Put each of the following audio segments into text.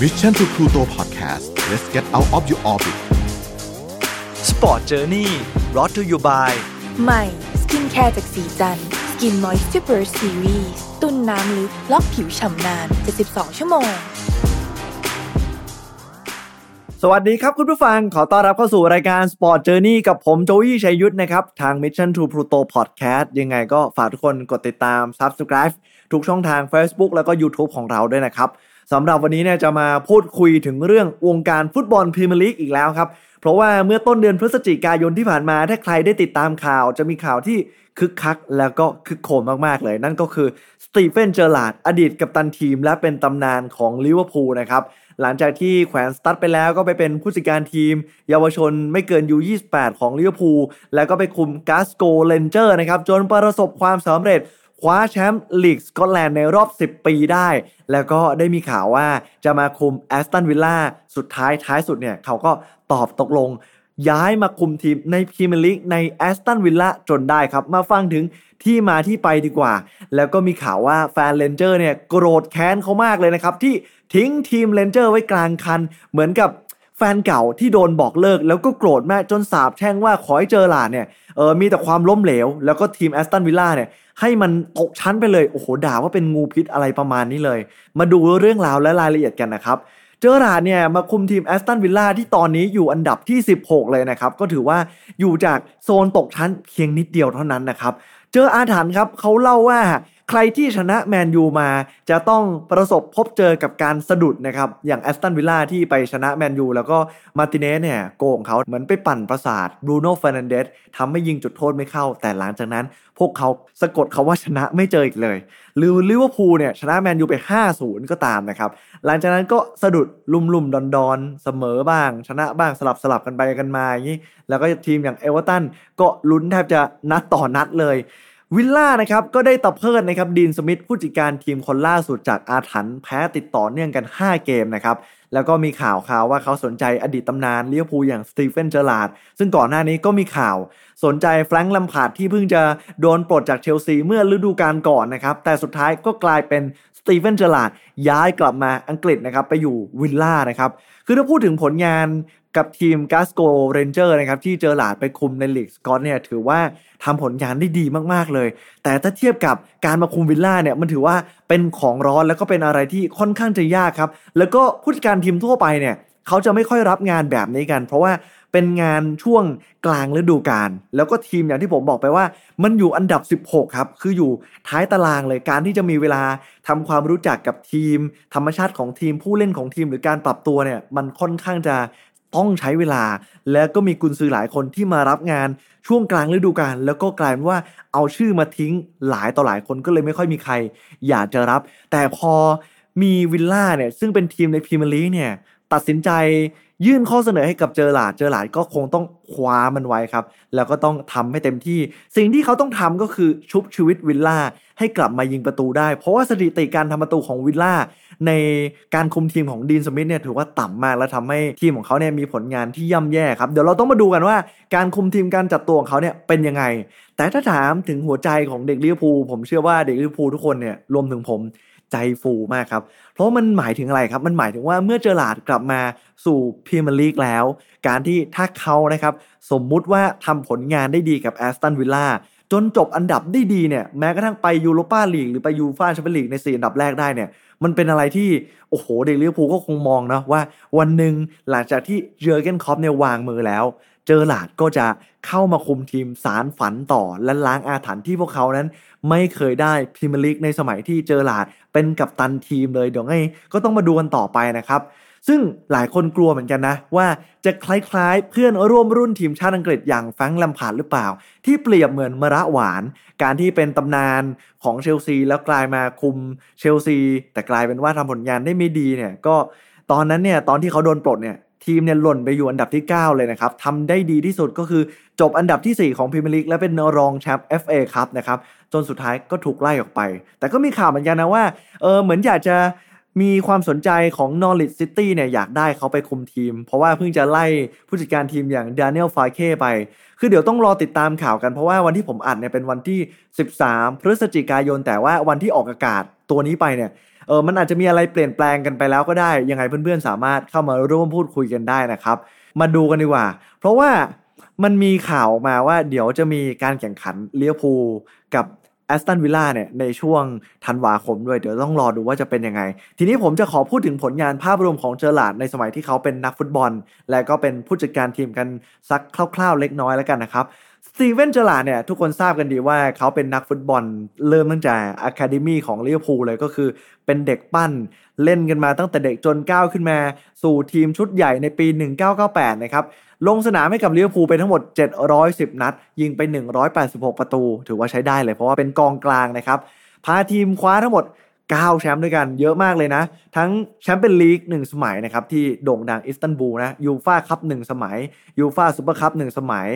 Mission to Pluto Podcast let's get out of your orbit Sport Journey brought to you by ใหม่สกินแคร์จากศรีจันทร์ Skin Moisture Series ตุนน้ำลึกล็อกผิวฉ่ำนาน 72 ชั่วโมง สวัสดีครับคุณผู้ฟังขอต้อนรับเข้าสู่รายการ Sport Journey กับผมโจวี่ชัยยุทธนะครับ ทาง Mission to Pluto Podcast ยังไงก็ฝากทุกคนกดติดตาม Subscribe ทุกช่องทาง Facebook แล้วก็ YouTube ของเราด้วยนะครับ สำหรับวันนี้เนี่ยจะมาพูดคุยถึงเรื่องวงการฟุตบอลพรีเมียร์ลีกอีกแล้วครับ เพราะว่าเมื่อต้นเดือนพฤศจิกายนที่ผ่านมา ถ้าใครได้ติดตามข่าวจะมีข่าวที่คึกคักแล้วก็ครึกโครมมากๆเลย นั่นก็คือสตีเฟนเจอร์ราร์ดอดีตกัปตันทีม และเป็นตำนานของลิเวอร์พูลนะครับหลังจากที่แขวนสตั๊ดไปแล้วก็ไปเป็นผู้จัดการทีม เยาวชนไม่เกินยู18 ของลิเวอร์พูลแล้วก็ไปคุมกลาสโกว์เรนเจอร์สนะครับจนประสบความสำเร็จ คว้าแชมป์ลีกสกอตแลนด์ในรอบ 10 ปีได้ แล้วก็ได้มีข่าวว่าจะมาคุมแอสตันวิลล่าสุดท้ายท้ายสุดเนี่ย เขาก็ตอบตกลง ย้ายมาคุมทีมในพรีเมียร์ลีกในแอสตันวิลล่าจนได้ครับ มาฟังถึงที่มาที่ไปดีกว่า แล้วก็มีข่าวว่าแฟนเรนเจอร์สเนี่ย โกรธแค้นเขามากเลยนะครับ ที่ทิ้งทีมเรนเจอร์สไว้กลางคัน เหมือนกับ แฟนเก่าที่โดนบอกเลิกแล้วก็โกรธมากจนสาบแช่งว่าขอให้เจอร์ราร์ดเนี่ยเออมีแต่ความล้มเหลว แล้วก็ทีมแอสตันวิลล่าเนี่ยให้มันตกชั้นไปเลย โอ้โหด่าว่าเป็นงูพิษอะไรประมาณนี้เลย มาดูเรื่องราวและรายละเอียดกันนะครับเจอร์ราร์ดเนี่ยมาคุมทีมแอสตันวิลล่าที่ตอนนี้อยู่อันดับที่ 16 เลยนะครับ ก็ถือว่าอยู่จากโซนตกชั้นเพียงนิดเดียวเท่านั้นนะครับ เจออาถรรพ์ครับเขาเล่าว่า ใครที่ชนะแมนยูมาจะต้องประสบพบเจอกับการสะดุดนะครับ อย่างแอสตันวิลล่าที่ไปชนะแมนยูแล้วก็มาร์ติเนซเนี่ยโกงเขาเหมือนไปปั่นประสาทบรูโน่เฟร์นันเดสทำให้ยิงจุดโทษไม่เข้า แต่หลังจากนั้น พวกเขาสะกดคำว่าชนะไม่เจออีกเลยหรือลิเวอร์พูลเนี่ยชนะแมนยูไป 5-0 ก็ตามนะครับ หลังจากนั้นก็สะดุดลุ่มลุ่มดอนดอนเสมอบ้าง ชนะบ้างสลับสลับกันไปกันมาอย่างนี้ แล้วก็ทีมอย่างเอเวอร์ตันก็ลุ้นแทบจะนัดต่อนัดเลย วิลล่านะครับก็ได้ตะเพิดนะครับดีนสมิธผู้จัดการทีมคนล่าสุดจากอาถรรพ์แพ้ติดต่อเนื่องกัน 5 เกมนะครับแล้วก็มีข่าวข่าวว่าเขาสนใจอดีตตำนานลิเวอร์พูลอย่างสตีเฟนเจอร์ราร์ดซึ่งก่อนหน้านี้ก็มีข่าว สนใจแฟรงค์แลมพาร์ดที่เพิ่งจะโดนปลดจากเชลซีเมื่อฤดูกาลก่อนนะครับแต่สุดท้ายก็กลายเป็นสตีเฟนเจอร์ราร์ดย้ายกลับมาอังกฤษนะครับไปอยู่วิลล่านะครับคือถ้าพูดถึงผลงาน กับทีมกลาสโกว์เรนเจอร์สนะครับที่เจอร์ราร์ดไปคุมในลีกสกอตเนี่ยถือว่าทำผลงานได้ดีมากๆเลย แต่ถ้าเทียบกับการมาคุมวิลล่าเนี่ยมันถือว่าเป็นของร้อนแล้วก็เป็นอะไรที่ค่อนข้างจะยากครับ แล้วก็ผู้จัดการทีมทั่วไปเนี่ยเขาจะไม่ค่อยรับงานแบบนี้กัน เพราะว่าเป็นงานช่วงกลางฤดูกาลแล้วก็ทีมอย่างที่ผมบอกไปว่า มันอยู่อันดับ 16 ครับ คืออยู่ท้ายตารางเลยการที่จะมีเวลาทำความรู้จักกับทีม ธรรมชาติของทีมผู้เล่นของทีมหรือการปรับตัวเนี่ยมันค่อนข้างจะ ต้องใช้เวลา แล้วก็มีกุนซือหลายคนที่มารับงานช่วงกลางฤดูกาลแล้วก็กลายเป็นว่าเอาชื่อมาทิ้งหลายต่อหลายคนก็เลยไม่ค่อยมีใคร อยากจะรับ แต่พอมีวิลล่าเนี่ยซึ่งเป็นทีมในพรีเมียร์ลีกเนี่ยตัดสินใจ ยื่นข้อเสนอให้กับเจอหลาดเจอหลาดก็คงต้องคว้ามันไว้ครับ แล้วก็ต้องทำให้เต็มที่ สิ่งที่เขาต้องทำก็คือชุบชีวิตวิลล่าให้กลับมายิงประตูได้ เพราะว่าสถิติการทำประตูของวิลล่าในการคุมทีมของดีนสมิธเนี่ยถือว่าต่ำมากและทำให้ทีมของเขาเนี่ยมีผลงานที่ย่ำแย่ครับ เดี๋ยวเราต้องมาดูกันว่าการคุมทีมการจัดตัวของเขาเนี่ยเป็นยังไง แต่ถ้าถามถึงหัวใจของเด็กลิเวอร์พูลผมเชื่อว่าเด็กลิเวอร์พูลทุกคนเนี่ยรวมถึงผม ใจฟูมากครับ เพราะมันหมายถึงอะไรครับ มันหมายถึงว่าเมื่อเจอร์ราร์ดกลับมาสู่พรีเมียร์ลีกแล้ว การที่ถ้าเขานะครับสมมุติว่าทำผลงานได้ดีกับแอสตันวิลล่าจนจบอันดับได้ดีเนี่ยแม้กระทั่งไปยูโรป้าลีกหรือไปยูฟ่าแชมเปี้ยนลีกในสี่อันดับแรกได้เนี่ยมันเป็นอะไรที่ โอ้โห เด็กลิเวอร์พูลก็คงมองนะว่าวันหนึ่งหลังจากที่เจอร์เกนคล็อปป์เนี่ยวางมือแล้ว เจอร์ราร์ดก็จะเข้ามาคุมทีมสานฝันต่อและล้างอาถรรพ์ที่พวกเขานั้น ไม่เคยได้พรีเมียร์ลีกในสมัยที่เจอร์ราร์ดเป็นกัปตันทีมเลยเดี๋ยวไงก็ต้องมาดูกันต่อไปนะครับ ซึ่งหลายคนกลัวเหมือนกันนะ ว่าจะคล้ายๆ เพื่อนร่วมรุ่นทีมชาติอังกฤษอย่างแฟรงค์แลมพาร์ดหรือเปล่า ที่เปรียบเหมือนมะระหวาน การที่เป็นตำนานของเชลซีแล้วกลายมาคุมเชลซี แต่กลายเป็นว่าทำผลงานได้ไม่ดีเนี่ยก็ตอนนั้นเนี่ยตอนที่เขาโดนปลดเนี่ย ทีมเนี่ยหล่นไปอยู่อันดับที่ 9 เลยนะครับทำได้ดีที่สุดก็คือจบอันดับที่ 4 ของพรีเมียร์ลีกและเป็นรองแชมป์ FA ครับนะครับจนสุดท้ายก็ถูกไล่ออกไป แต่ก็มีข่าวเหมือนกันนะว่าเออเหมือนอยากจะมีความสนใจของ Norwich City เนี่ยอยากได้เขาไปคุมทีม เพราะว่าเพิ่งจะไล่ผู้จัดการทีมอย่างดานิเอลฟาเคไป คือเดี๋ยวต้องรอติดตามข่าวกันเพราะว่าวันที่ผมอัดเนี่ยเป็นวันที่ 13 พฤศจิกายน แต่ว่าวันที่ออกอากาศตัวนี้ไปเนี่ย เออมันอาจจะมีอะไรเปลี่ยนแปลงกันไปแล้วก็ได้ ยังไงเพื่อนๆสามารถเข้ามาร่วมพูดคุยกันได้นะครับ มาดูกันดีกว่า เพราะว่ามันมีข่าวออกมาว่าเดี๋ยวจะมีการแข่งขันเลี้ยวภูลกับแอสตันวิลล่าเนี่ยในช่วงธันวาคมด้วย เดี๋ยวต้องรอดูว่าจะเป็นยังไง ทีนี้ผมจะขอพูดถึงผลงานภาพรวมของเจอร์ลาดในสมัยที่เขาเป็นนักฟุตบอล และก็เป็นผู้จัดการทีมกันสักคร่าวๆเล็กน้อยแล้วกันนะครับ สตีเวนเจอร์ราร์ดเนี่ย ทุกคนทราบกันดีว่าเขาเป็นนักฟุตบอลเริ่มตั้งแต่อะคาเดมีของลิเวอร์พูลเลยก็คือเป็นเด็กปั้นเล่นกันมาตั้งแต่เด็กจนก้าวขึ้นมา สู่ทีมชุดใหญ่ในปี 1998 นะครับ ลงสนามให้กับลิเวอร์พูลไปทั้งหมด 710 นัด ยิงไป 186 ประตู ถือว่าใช้ได้เลยเพราะว่าเป็นกองกลางนะครับ พาทีมคว้าทั้งหมด 9 แชมป์ด้วยกันเยอะมากเลยนะ ทั้งแชมเปี้ยนลีก1สมัยนะครับ ที่โด่งดังอิสตันบูลนะยูฟ่าคัพ1สมัยยูฟ่าซูเปอร์คัพ1สมัย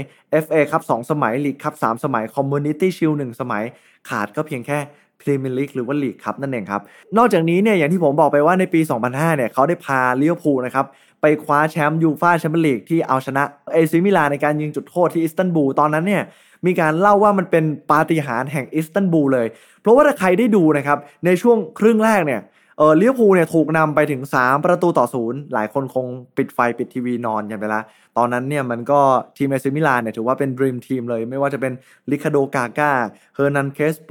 FA คัพ2สมัยลีกคัพ3สมัยคอมมูนิตี้ชิลด์1สมัย ขาดก็เพียงแค่ พรีเมียร์ลีกหรือว่าลีกครับนั่นเองครับ นอกจากนี้เนี่ยอย่างที่ผมบอกไปว่าในปี 2005 เนี่ยเขาได้พาลิเวอร์พูลนะครับไปคว้าแชมป์ยูฟ่าแชมเปี้ยนลีกที่เอาชนะเอซีมิลานในการยิงจุดโทษที่อิสตันบูลตอนนั้นเนี่ยมีการเล่าว่ามันเป็นปาฏิหาริย์แห่งอิสตันบูลเลย เพราะว่าถ้าใครได้ดูนะครับในช่วงครึ่งแรกเนี่ย เออลิเวอร์พูลเนี่ยถูกนำไปถึง 3 ประตูต่อศูนย์หลายคนคงปิดไฟปิดทีวีนอนกันไปละ ตอนนั้นเนี่ยมันก็ทีมเอซีมิลานเนี่ยถือว่าเป็นด e ีมทีมเลย ไม่ว่าจะเป็นริคาร์โด้ กาก้า เอร์นันเครสโป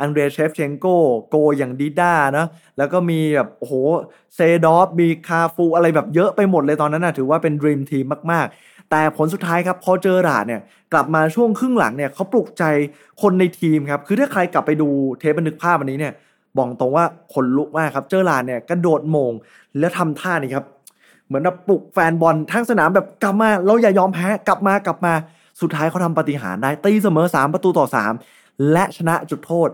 อังเดรเชฟเชนโก้โกอย่างดีด้านะแล้วก็มีแบบโอ้โหเซดอร์ฟมีคาฟูอะไรแบบเยอะไปหมดเลยตอนนั้นนะถือว่าเป็นด e ีมทีมมากๆ แต่ผลสุดท้ายครับพอเจอร์ราร์ดเนี่ยกลับมาช่วงครึ่งหลังเนี่ยเขาปลุกใจคนในทีมครับคือถ้าใครกลับไปดูเทปบันทึกภาพวันนี้เนี่ย บอกตรงว่าขนลุกมากครับ เจอร์ราร์ดเนี่ยกระโดดโหม่งแล้วทำท่านี่ครับ เหมือนแบบปลุกแฟนบอลทั้งสนามแบบกลับมาเราอย่ายอมแพ้กลับมากลับมาสุดท้ายเขาทำปาฏิหาริย์ได้ตีเสมอ 3 ประตูต่อ 3 และชนะจุดโทษ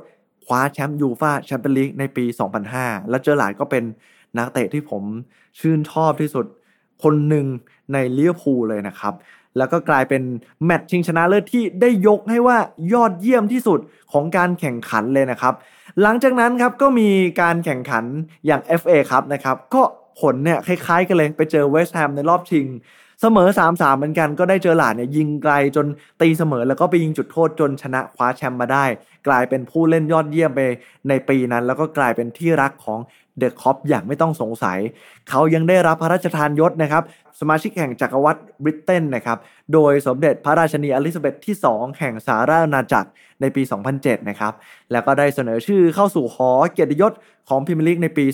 คว้าแชมป์ยูฟ่าแชมเปียนส์ลีกในปี 2005 และเจอร์ราร์ดก็เป็นนักเตะที่ผมชื่นชอบที่สุดคนหนึ่งในลิเวอร์พูลเลยนะครับ แล้วก็กลายเป็นแมตช์ชิงชนะเลิศที่ได้ยกให้ว่ายอดเยี่ยมที่สุดของการแข่งขันเลยนะครับ หลังจากนั้นครับก็มีการแข่งขันอย่าง FA ครับนะครับก็ผลเนี่ยคล้ายๆกันเลยไปเจอเวสต์แฮมในรอบชิงเสมอ 3-3 เหมือนกันก็ได้เจอหลาดเนี่ยยิงไกลจนตีเสมอแล้วก็ไปยิงจุดโทษจนชนะคว้าแชมป์มาได้ กลายเป็นผู้เล่นยอดเยี่ยมไปในปีนั้น แล้วก็กลายเป็นที่รักของ เดอะคอปอย่างไม่ต้องสงสัย เขายังได้รับพระราชทานยศนะครับ สมาชิกแห่งจักรวรรดิบริเตนนะครับ โดยสมเด็จพระราชินีเอลิซาเบธที่ 2 แห่งสหราชอาณาจักรในปี 2007 นะครับ แล้วก็ได้เสนอชื่อเข้าสู่หอเกียรติยศของพรีเมียร์ลีกในปี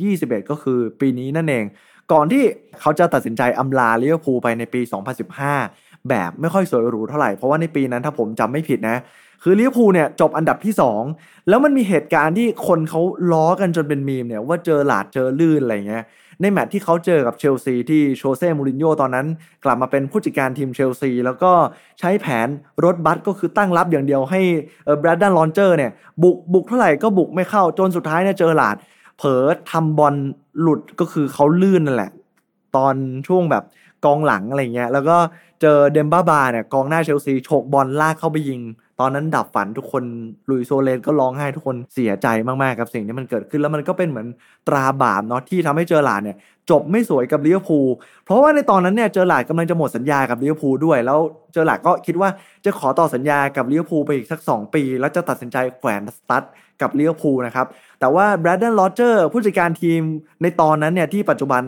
2021 ก็คือปีนี้นั่นเอง ก่อนที่เขาจะตัดสินใจอำลาลิเวอร์พูลไปในปี 2015 แบบไม่ค่อยสวยหรูเท่าไหร่ เพราะว่าในปีนั้นถ้าผมจำไม่ผิดนะ คือลิเวอร์พูลเนี่ยจบอันดับที่ 2 แล้วมันมีเหตุการณ์ที่คนเขาล้อกันจนเป็นมีมเนี่ยว่าเจอร์ราร์ดเจอลื่นอะไรเงี้ยในแมตช์ที่เขาเจอกับเชลซีที่โชเซ่มูรินโญ่ตอนนั้น กลับมาเป็นผู้จัดการทีมเชลซี แล้วก็ใช้แผนรถบัสก็คือตั้งรับอย่างเดียวให้เบรนแดน ร็อดเจอร์สเนี่ยบุกบุกเท่าไหร่ก็บุกไม่เข้าจนสุดท้ายเนี่ยเจอร์ราร์ด เผลอทำบอลหลุดก็คือเขาลื่นนั่นแหละ ตอนช่วงแบบกองหลังอะไรเงี้ยแล้วก็เจอเดมบาบาเนี่ยกองหน้าเชลซีโฉกบอลลากเข้าไปยิง ตอนนั้นดับฝันทุกคนลุยโซเลนก็ร้องไห้ทุกคนเสียใจมากๆกับสิ่งที่มันเกิดขึ้นแล้วมันก็เป็นเหมือนตราบาปเนาะที่ทำให้เจอร์ราร์ดเนี่ย จบไม่สวยกับลิเวอร์พูลเพราะว่าในตอนนั้นเนี่ยเจอร์ราร์ดกำลังจะหมดสัญญากับลิเวอร์พูลด้วย แล้วเจอร์ราร์ดก็คิดว่าจะขอต่อสัญญากับลิเวอร์พูลไปอีกสัก 2 ปี แล้วจะตัดสินใจแขวนสตั๊ดกับลิเวอร์พูลนะครับ แต่ว่าเบรนแดน ร็อดเจอร์สผู้จัดการทีมในตอนนั้นเนี่ยที่ปัจจุบัน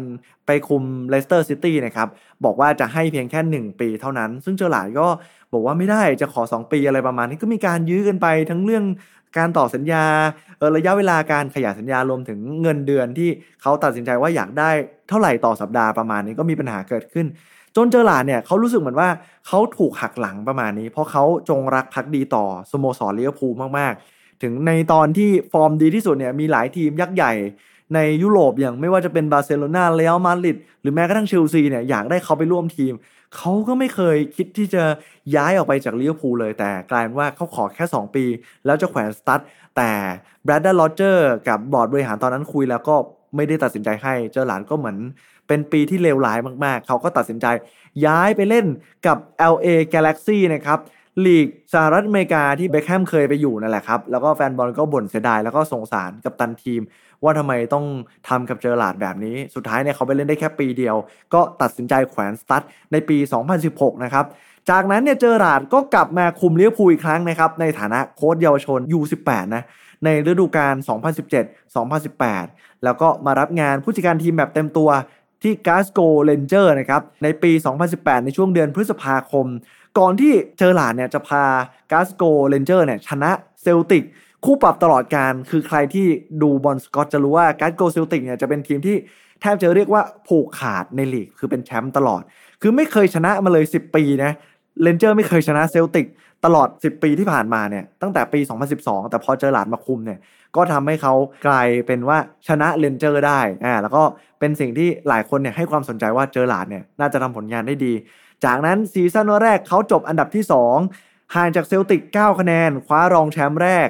ไปคุมเลสเตอร์ซิตี้นะครับบอกว่าจะให้เพียงแค่ 1 ปีเท่านั้น ซึ่งเจอร์ราร์ดก็บอกว่าไม่ได้จะขอ 2 ปีอะไรประมาณนี้ก็มีการยื้อกันไปทั้งเรื่อง การต่อสัญญาระยะเวลาการขยายสัญญารวมถึงเงินเดือนที่เขาตัดสินใจว่าอยากได้เท่าไหร่ต่อสัปดาห์ประมาณนี้ก็มีปัญหาเกิดขึ้น จนเจอร์ราร์ดเนี่ยเขารู้สึกเหมือนว่าเขาถูกหักหลังประมาณนี้ เพราะเขาจงรักภักดีต่อสโมสรลิเวอร์พูลมากๆ ถึงในตอนที่ฟอร์มดีที่สุดเนี่ยมีหลายทีมยักษ์ใหญ่ ในยุโรปอย่างไม่ว่าจะเป็นบาร์เซโลนาเรอัลมาดริดหรือแม้กระทั่งเชลซีเนี่ยอยากได้เขาไปร่วมทีม เขาก็ไม่เคยคิดที่จะย้ายออกไปจากลิเวอร์พูลเลยแต่กลายเป็นว่าเขาขอแค่ 2 ปี แล้วจะแขวนสตั๊ดแต่เบรนแดน ร็อดเจอร์สกับบอร์ดบริหารตอนนั้นคุยแล้วก็ไม่ได้ตัดสินใจให้เจอร์ราร์ดก็เหมือน เป็นปีที่เลวร้ายมากๆ เขาก็ตัดสินใจ ย้ายไปเล่นกับ LA Galaxy นะครับ ลีกสหรัฐอเมริกาที่เบคแฮมเคยไปอยู่นั่นแหละครับ แล้วก็แฟนบอลก็บ่นเสียดาย แล้วก็สงสารกัปตันทีม ว่าทำไมต้องทำกับเจอร์ราร์ดแบบนี้ สุดท้ายเนี่ยเขาไปเล่นได้แค่ปีเดียว ก็ตัดสินใจแขวนสตั๊ดในปี 2016 นะครับจากนั้นเนี่ยเจอร์ราร์ดก็กลับมาคุมลิเวอร์พูลอีกครั้งนะครับในฐานะโค้ชเยาวชน U18 นะในฤดูกาล 2017-2018 แล้วก็มารับงานผู้จัดการทีมแบบเต็มตัวที่กลาสโกว์ เรนเจอร์สนะครับในปี 2018 ในช่วงเดือนพฤษภาคม ก่อนที่เจอร์ราร์ดเนี่ยจะพากลาสโกว์ เรนเจอร์สเนี่ยชนะเซลติกคู่ปรับตลอดกาลคือใครที่ดูบอลสกอตจะรู้ว่ากลาสโกว์ เซลติกเนี่ยจะเป็นทีมที่แทบจะเรียกว่าผูกขาดในลีกคือเป็นแชมป์ตลอด คือไม่เคยชนะมาเลย 10 ปีนะเรนเจอร์สไม่เคยชนะเซลติกตลอด 10 ปีที่ผ่านมาเนี่ยตั้งแต่ปี 2012 แต่พอเจอร์ราร์ดมาคุมเนี่ยก็ทำให้เขากลายเป็นว่าชนะเรนเจอร์สได้อ่าแล้วก็เป็นสิ่งที่หลายคนเนี่ยให้ความสนใจว่าเจอร์ราร์ดเนี่ยน่าจะทำผลงานได้ดี จากนั้นซีซั่นแรกเขาจบอันดับที่ 2 ห่างจากเซลติก 9 คะแนน คว้ารองแชมป์แรก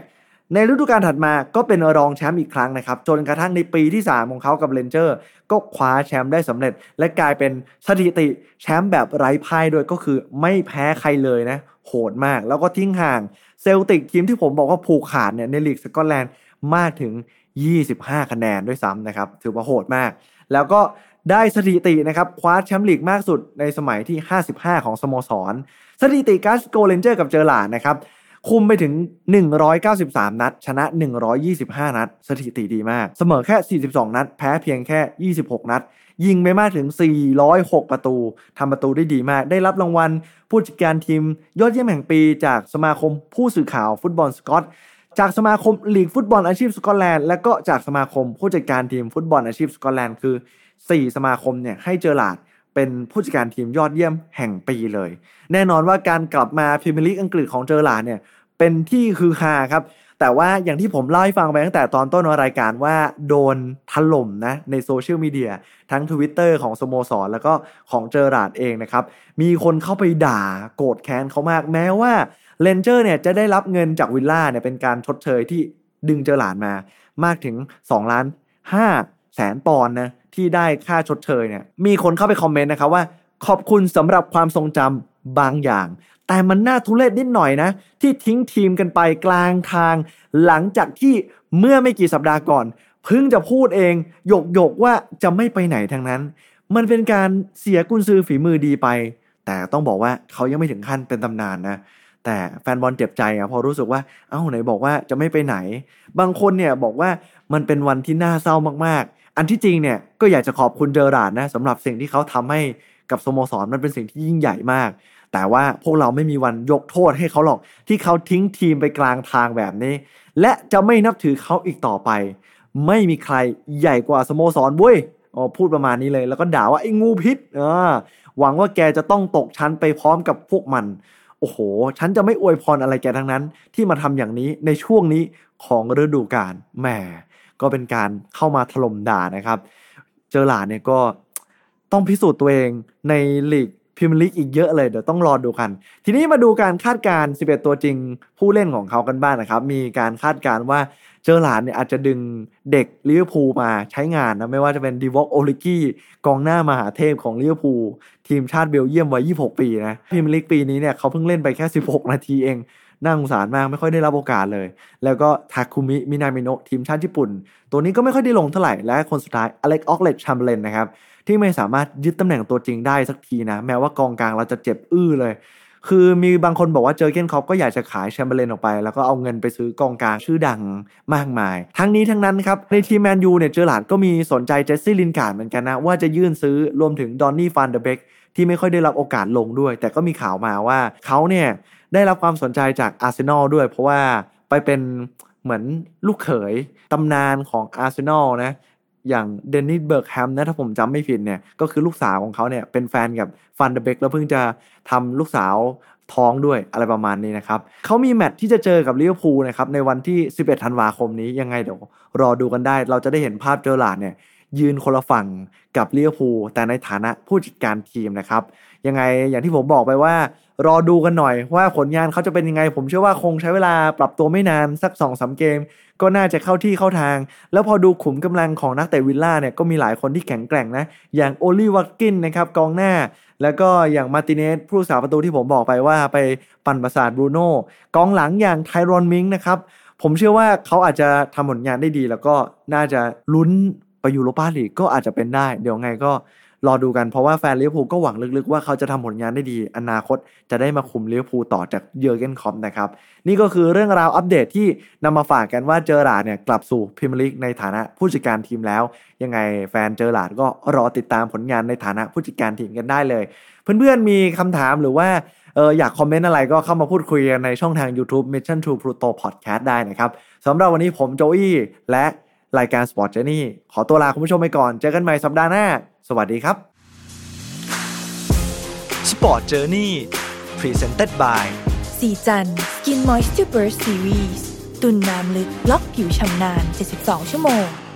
ในฤดูกาลถัดมาก็เป็นรองแชมป์อีกครั้งนะครับ จนกระทั่งในปีที่ 3 ของเขากับเรนเจอร์ส ก็คว้าแชมป์ได้สำเร็จ และกลายเป็นสถิติแชมป์แบบไร้พ่ายด้วยก็คือไม่แพ้ใครเลยนะโหดมาก แล้วก็ทิ้งห่างเซลติกทีมที่ผมบอกว่าผูกขาดเนี่ยในลีกสกอตแลนด์มากถึง 25 คะแนนด้วยซ้ำนะครับ ถือว่าโหดมาก แล้วก็ ได้สถิตินะครับคว้าแชมป์ลีกมากสุดในสมัยที่ 55 ของสโมสร สถิติกลาสโกว์ เรนเจอร์สกับเจอร์ราร์ดนะครับคุมไปถึง 193 นัด ชนะ 125 นัด สถิติดีมาก เสมอแค่ 42 นัด แพ้เพียงแค่ 26 นัด ยิงไปมากถึง 406 ประตู ทำประตูได้ดีมาก ได้รับรางวัล ผู้จัดการทีม ยอดเยี่ยมแห่งปีจากสมาคมผู้สื่อข่าวฟุตบอลสกอต จากสมาคมลีกฟุตบอลอาชีพสกอตแลนด์ และก็จากสมาคมผู้จัดการทีมฟุตบอลอาชีพสกอตแลนด์คือ 4 สมาคมเนี่ยให้เจอร์ราร์ดเป็นผู้จัดการทีมยอดเยี่ยมแห่งปีเลย แน่นอนว่าการกลับมาพรีเมียร์ลีกอังกฤษของเจอหลาดเนี่ยเป็นที่คือฮาครับ แต่ว่าอย่างที่ผมเล่าให้ฟังไปตั้งแต่ตอนต้นรายการว่าโดนถล่มนะในโซเชียลมีเดียทั้ง Twitter ของสโมสร แล้วก็ของเจอราดเองนะครับ มีคนเข้าไปด่าโกรธแค้นเขามาก แม้ว่าเลนเจอร์เนี่ยจะได้รับเงินจากวิลล่าเนี่ยเป็นการชดเชยที่ดึงเจอหลานมามากถึง 2 ล้าน5แสนปอนด์นะ ที่ได้ค่าชดเชยเนี่ยมีคนเข้าไปคอมเมนต์นะครับว่า ขอบคุณสำหรับความทรงจำบางอย่าง แต่มันน่าทุเรศนิดหน่อยนะ ที่ทิ้งทีมกันไปกลางทาง หลังจากที่เมื่อไม่กี่สัปดาห์ก่อน เพิ่งจะพูดเองหยกหยกว่าจะไม่ไปไหนทางนั้น มันเป็นการเสียกุญซือฝีมือดีไป แต่ต้องบอกว่าเขายังไม่ถึงขั้นเป็นตำนานนะแต่แฟนบอลเจ็บใจอะพอรู้สึกว่าเอ้าไหนบอกว่าจะไม่ไปไหน บางคนเนี่ยบอกว่ามันเป็นวันที่น่าเศร้ามากๆ อันที่จริงเนี่ยก็อยากจะขอบคุณเจอราร์ดนะสำหรับสิ่งที่เขาทำให้กับสโมสรมันเป็นสิ่งที่ยิ่งใหญ่มาก แต่ว่าพวกเราไม่มีวันยกโทษให้เขาหรอก ที่เขาทิ้งทีมไปกลางทางแบบนี้ และจะไม่นับถือเขาอีกต่อไป ไม่มีใครใหญ่กว่าสโมสรเว้ยอ๋อพูดประมาณนี้เลย แล้วก็ด่าว่าไอ้งูพิษอ่าหวังว่าแกจะต้องตกชั้นไปพร้อมกับพวกมัน โอ้โห ฉันจะไม่อวยพรอะไรแกทั้งนั้น ที่มาทำอย่างนี้ในช่วงนี้ของฤดูกาลแหม ก็เป็นการเข้ามาถล่มด่านะครับ เจอร์ราร์ดเนี่ยก็ต้องพิสูจน์ตัวเองในลีกพรีเมียร์ลีกอีกเยอะเลยเดี๋ยวต้องรอดูกัน ทีนี้มาดูการคาดการณ์ 11 ตัวจริงผู้เล่นของเขากันบ้างนะครับ มีการคาดการณ์ว่าเจอร์ราร์ดเนี่ยอาจจะดึงเด็กลิเวอร์พูลมาใช้งานนะไม่ว่าจะเป็นดิว็อกโอริกี้กองหน้ามหาเทพของลิเวอร์พูลทีมชาติเบลเยียมวัย 26 ปีนะพรีเมียร์ลีกปีนี้เนี่ยเขาเพิ่งเล่นไปแค่ 16 นาทีเอง น่าสงสารมากไม่ค่อยได้รับโอกาสเลย แล้วก็ทาคุมิมินามิโนะทีมชาติญี่ปุ่น ตัวนี้ก็ไม่ค่อยได้ลงเท่าไหร่ และคนสุดท้ายอเล็กซ์อ็อกซ์เลดแชมเบอร์เลนนะครับที่ไม่สามารถยึดตำแหน่งตัวจริงได้สักทีนะ แม้ว่ากองกลางเราจะเจ็บอื้อเลย คือมีบางคนบอกว่าเจอร์เกนคล็อปป์ก็อยากจะขายแชมเบอร์เลนออกไป แล้วก็เอาเงินไปซื้อกองกลางชื่อดังมากมาย ทั้งนี้ทั้งนั้นครับ ในทีมแมนยูเนี่ยเจอราร์ดก็มีสนใจเจสซี่ลินการ์ดเหมือนกันนะ ว่าจะยื่นซื้อรวมถึงดอนนี่ฟันเดอร์เบกที่ไม่ค่อยได้รับโอกาสลงด้วย แต่ก็มีข่าวมาว่าเขาเนี่ย ได้รับความสนใจจากอาร์เซนอลด้วย เพราะว่าไปเป็นเหมือนลูกเขยตำนานของอาร์เซนอลนะอย่างเดนนิสเบิร์กแคมป์นะถ้าผมจำไม่ผิดเนี่ยก็คือลูกสาวของเขาเนี่ยเป็นแฟนกับฟานเดอเบคแล้วเพิ่งจะทำลูกสาวท้องด้วยอะไรประมาณนี้นะครับเขามีแมตช์ที่จะเจอกับลิเวอร์พูลนะครับในวันที่ 11 ธันวาคมนี้ยังไงเดี๋ยวรอดูกันได้ เราจะได้เห็นภาพเจอราร์ดเนี่ยยืนคนละฝั่งกับลิเวอร์พูลแต่ในฐานะผู้จัดการทีมนะครับยังไงอย่างที่ผมบอกไปว่า รอดูกันหน่อยว่าผลงานเขาจะเป็นยังไง ผมเชื่อว่าคงใช้เวลาปรับตัวไม่นานสัก2 3 เกม ก็น่าจะเข้าที่เข้าทาง แล้วพอดูขุมกำลังของนักเตะวิลล่าเนี่ยก็มีหลายคนที่แข็งแกร่งนะ อย่างโอลลี่วัตกินส์นะครับกองหน้า แล้วก็อย่างมาร์ติเนสผู้รักษาประตูที่ผมบอกไปว่าไปปั่นประสาทบรูโน่กองหลังอย่างไทโรนมิงส์นะครับผมเชื่อว่าเขาอาจจะทำผลงานได้ดี แล้วก็น่าจะลุ้นไปยูโรปาลีกก็อาจจะเป็นได้ เดี๋ยวไงก็ รอดูกันเพราะว่าแฟนลิเวอร์พูลก็หวังลึกๆว่าเขาจะทำผลงานได้ดี อนาคตจะได้มาคุมลิเวอร์พูลต่อจากเยอร์เกนคล็อปป์นะครับนี่ก็คือเรื่องราวอัปเดตที่นำมาฝากกันว่าเจอราร์ดเนี่ยกลับสู่พรีเมียร์ลีกในฐานะผู้จัดการทีมแล้ว ยังไงแฟนเจอราร์ดก็รอติดตามผลงานในฐานะผู้จัดการทีมกันได้เลย เพื่อนๆมีคำถามหรือว่าเอออยากคอมเมนต์อะไรก็เข้ามาพูดคุยกันในช่องทาง YouTube Mission to Pluto Podcast ได้นะครับสำหรับวันนี้ผมโจอี้และ รายการ Sport Journey ขอตัวลาคุณผู้ชมไปก่อน เจอกันใหม่สัปดาห์หน้า สวัสดีครับ Sport Journey Presented by สีจัน Skin Moisture Burst Series ตุนน้ำลึกล็อกผิวชำนาน 72 ชั่วโมง